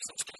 Because I'm still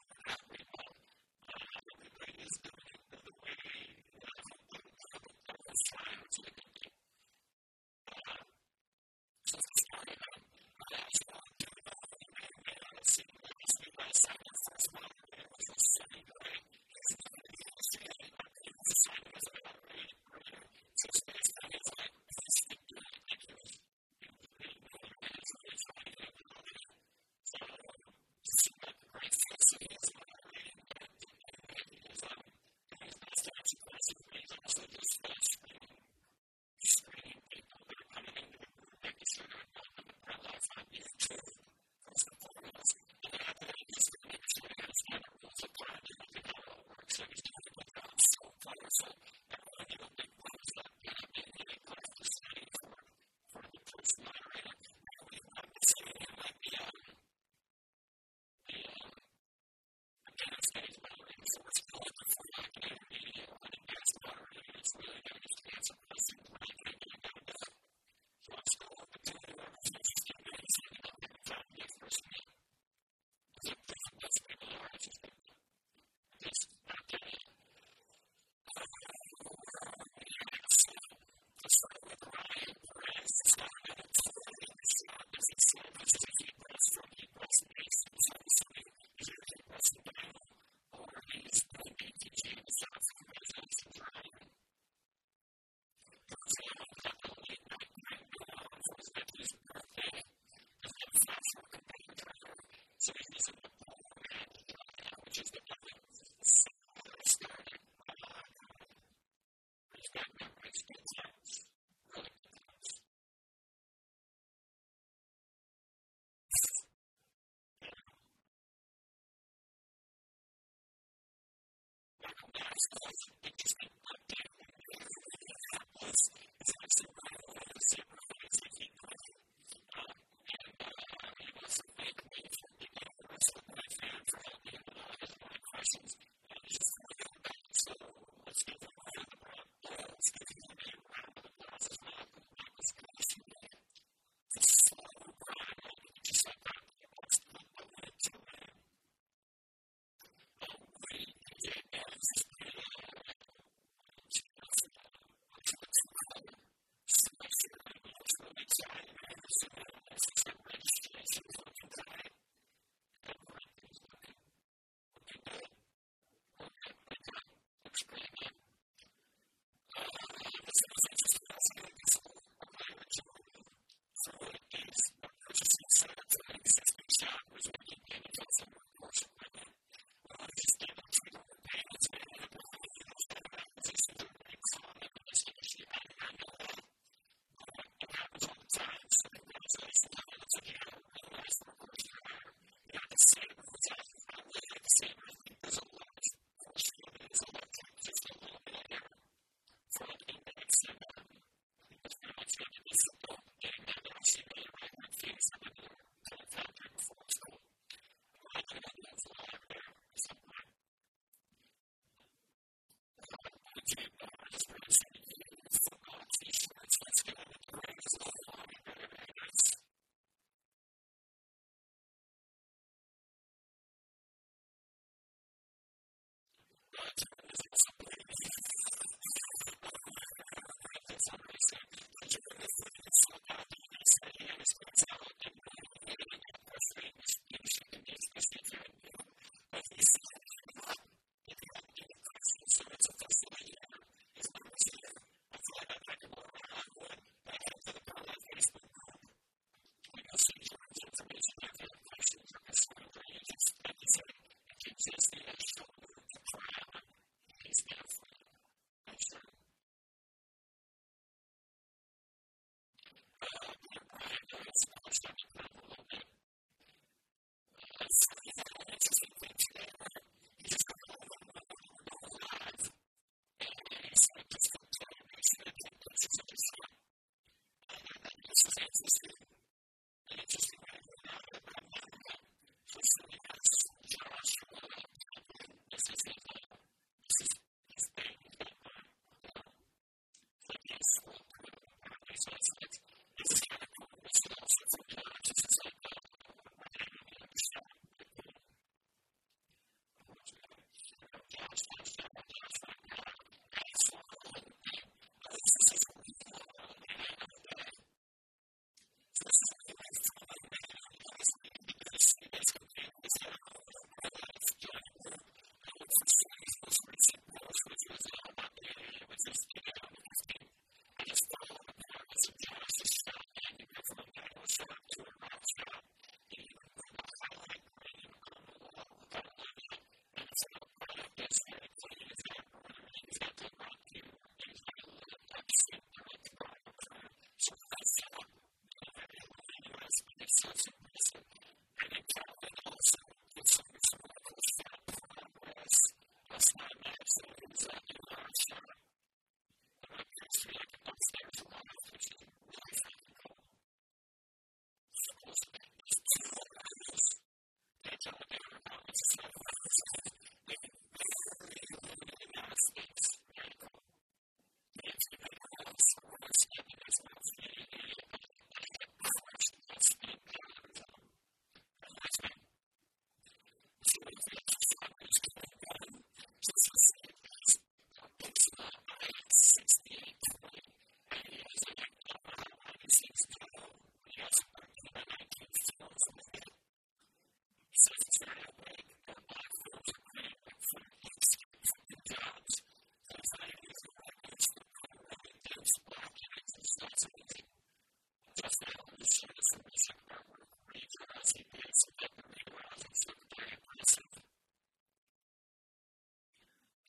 standard rules apply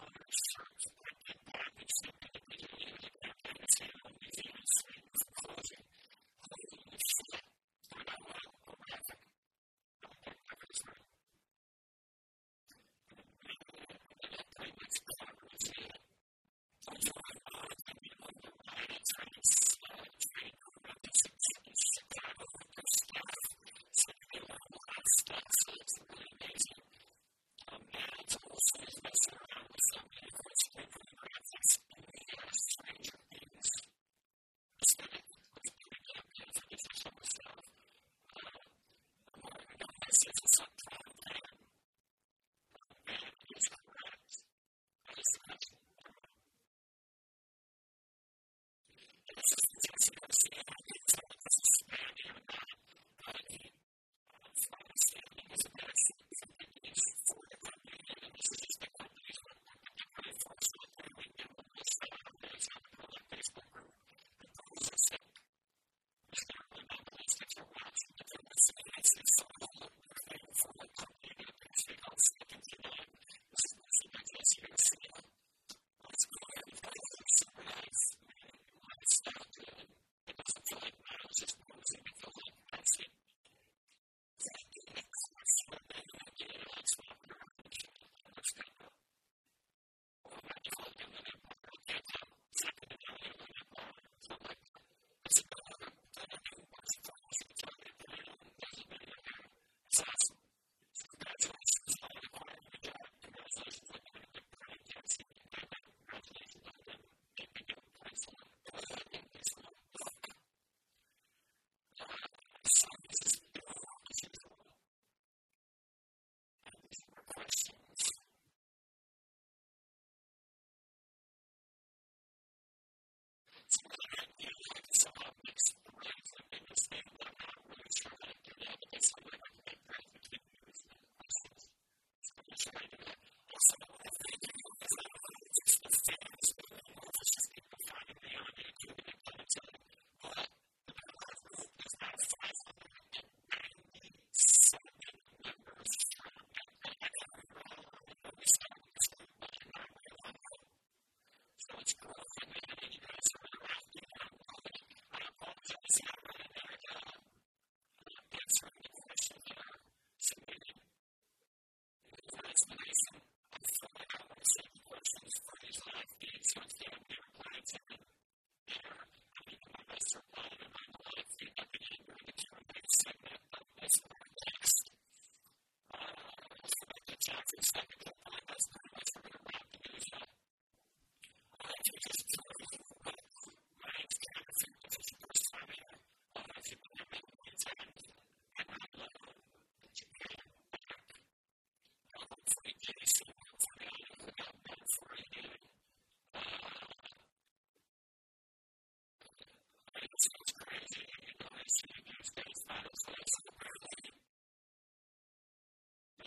owners, certain, like, like, like, like, like, like, like, like, like, like,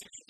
It's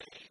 saved.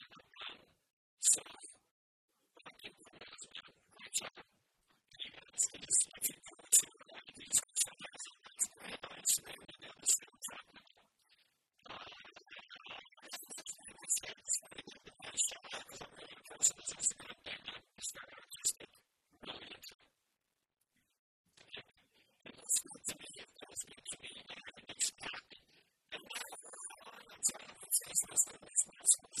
just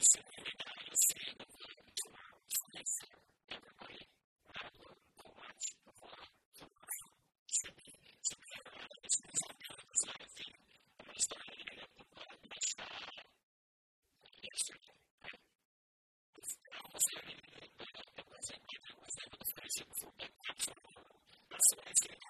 LOLIS LOLIS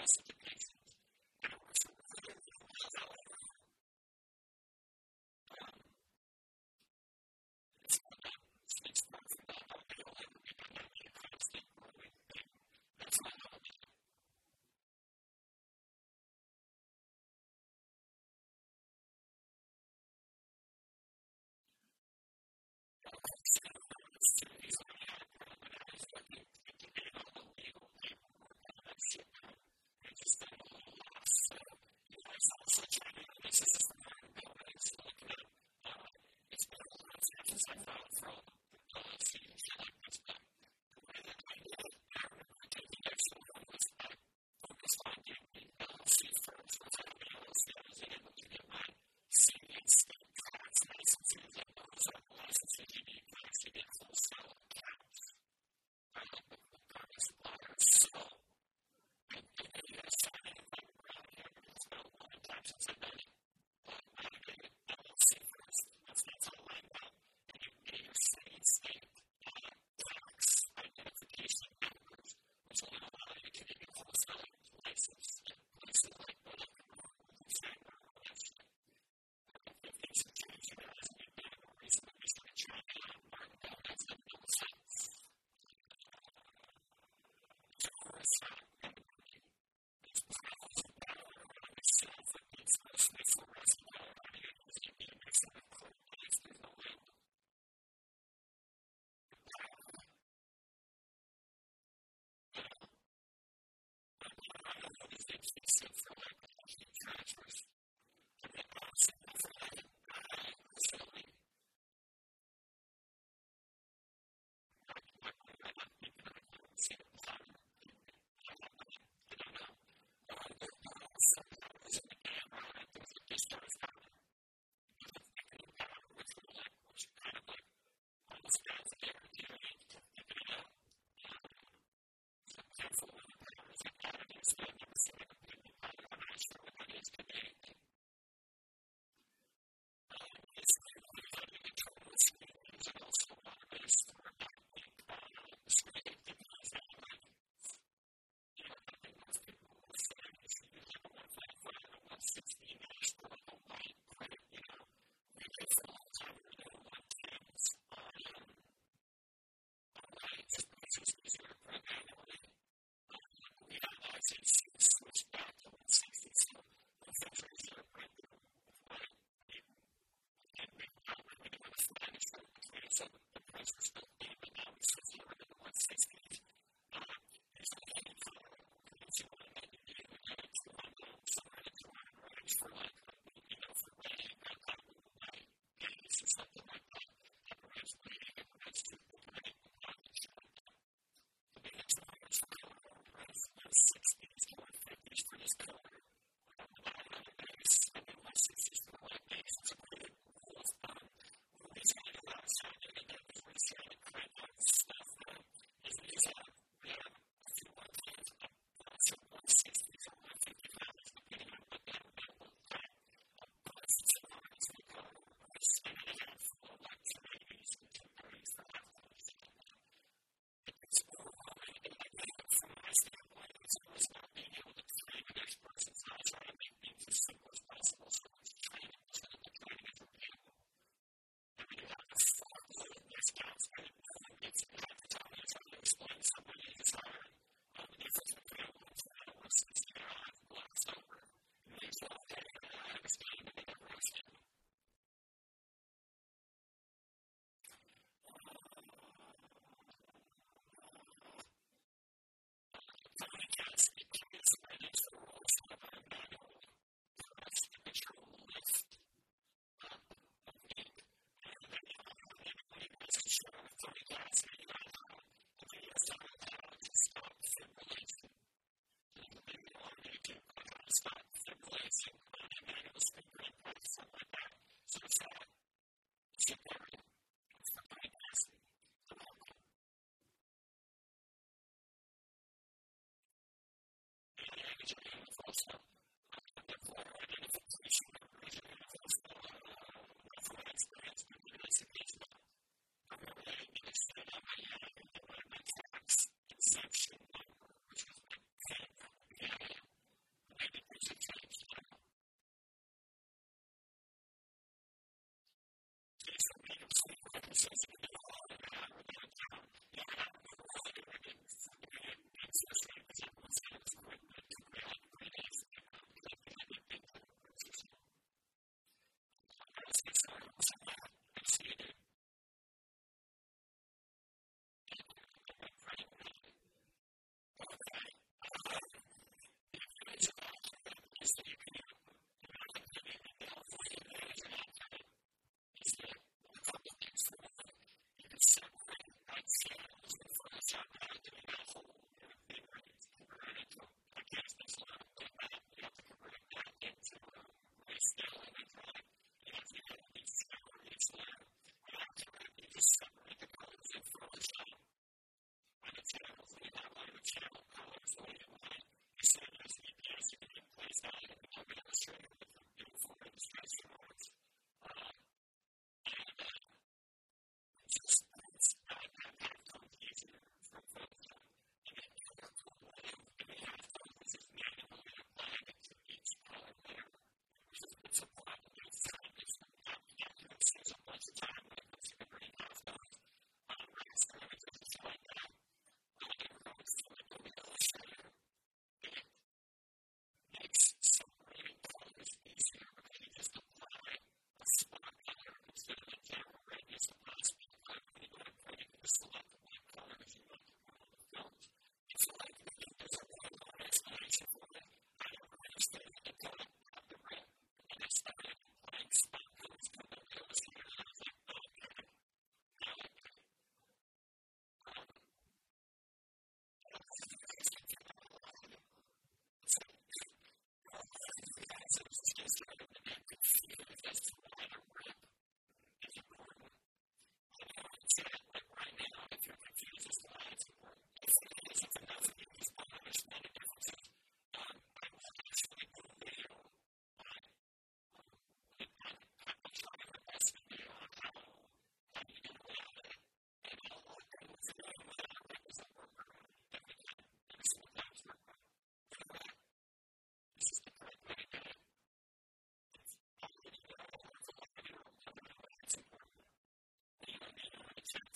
was the case. doing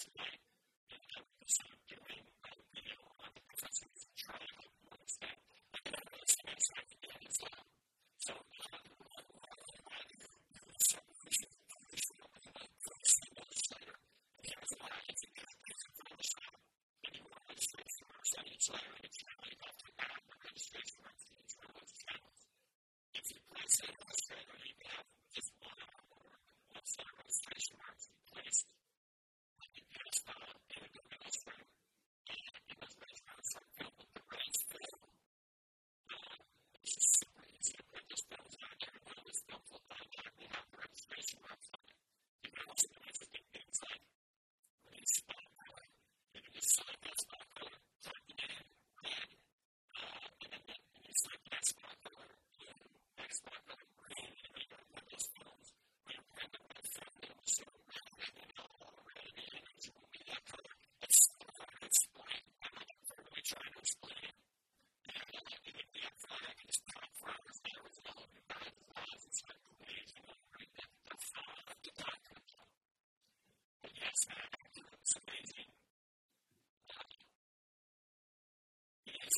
a video on the professor's triangle was that I could always say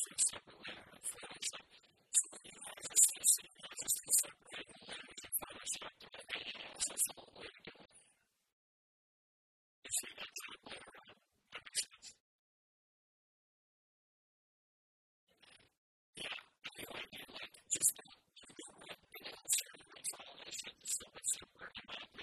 just you know, work, you know, certain consolidation, so it's a working out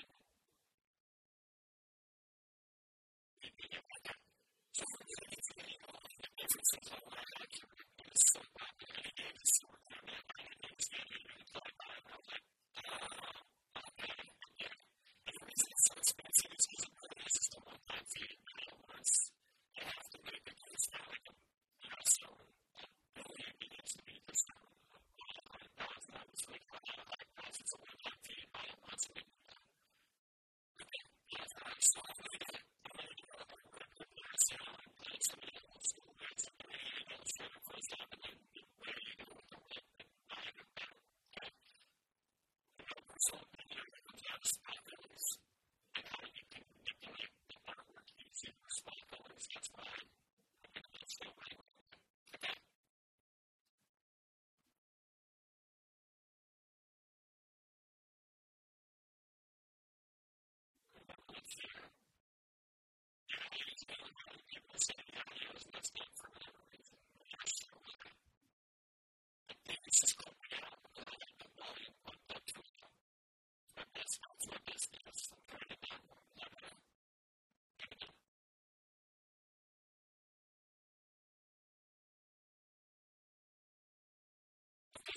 things, that's fine.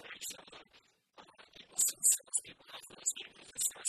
very similar. Uh, people, since salespeople have those meetings, they start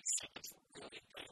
like seconds really play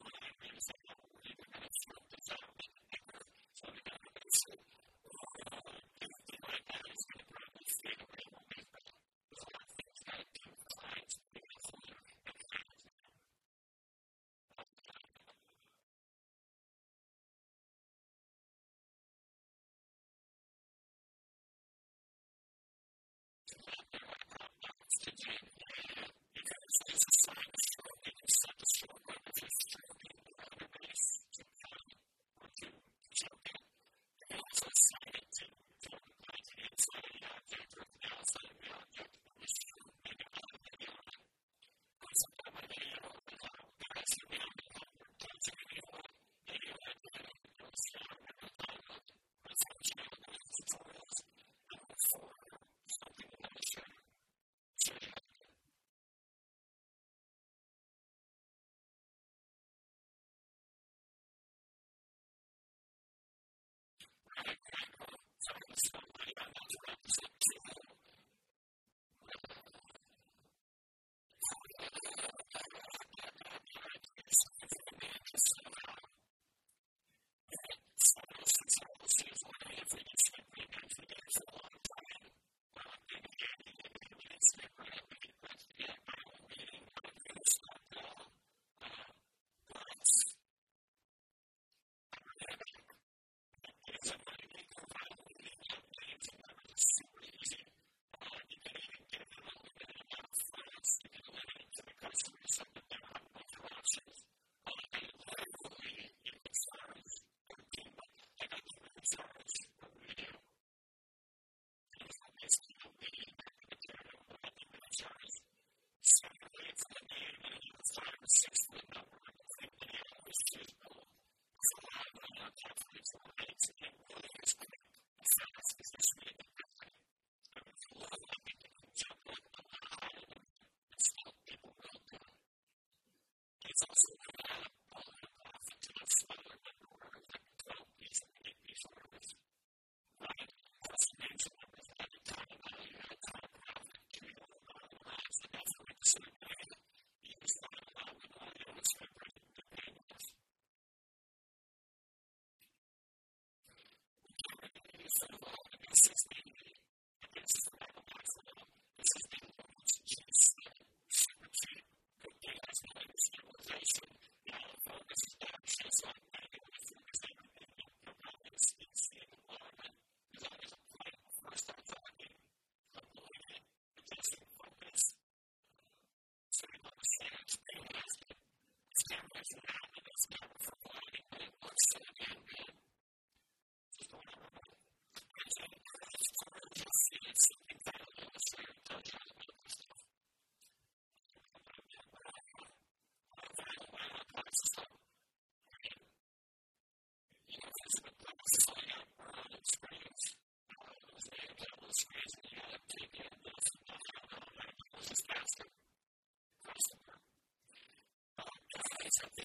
everything slides and really understand the status is just really something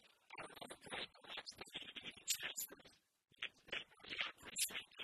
says that, that we appreciate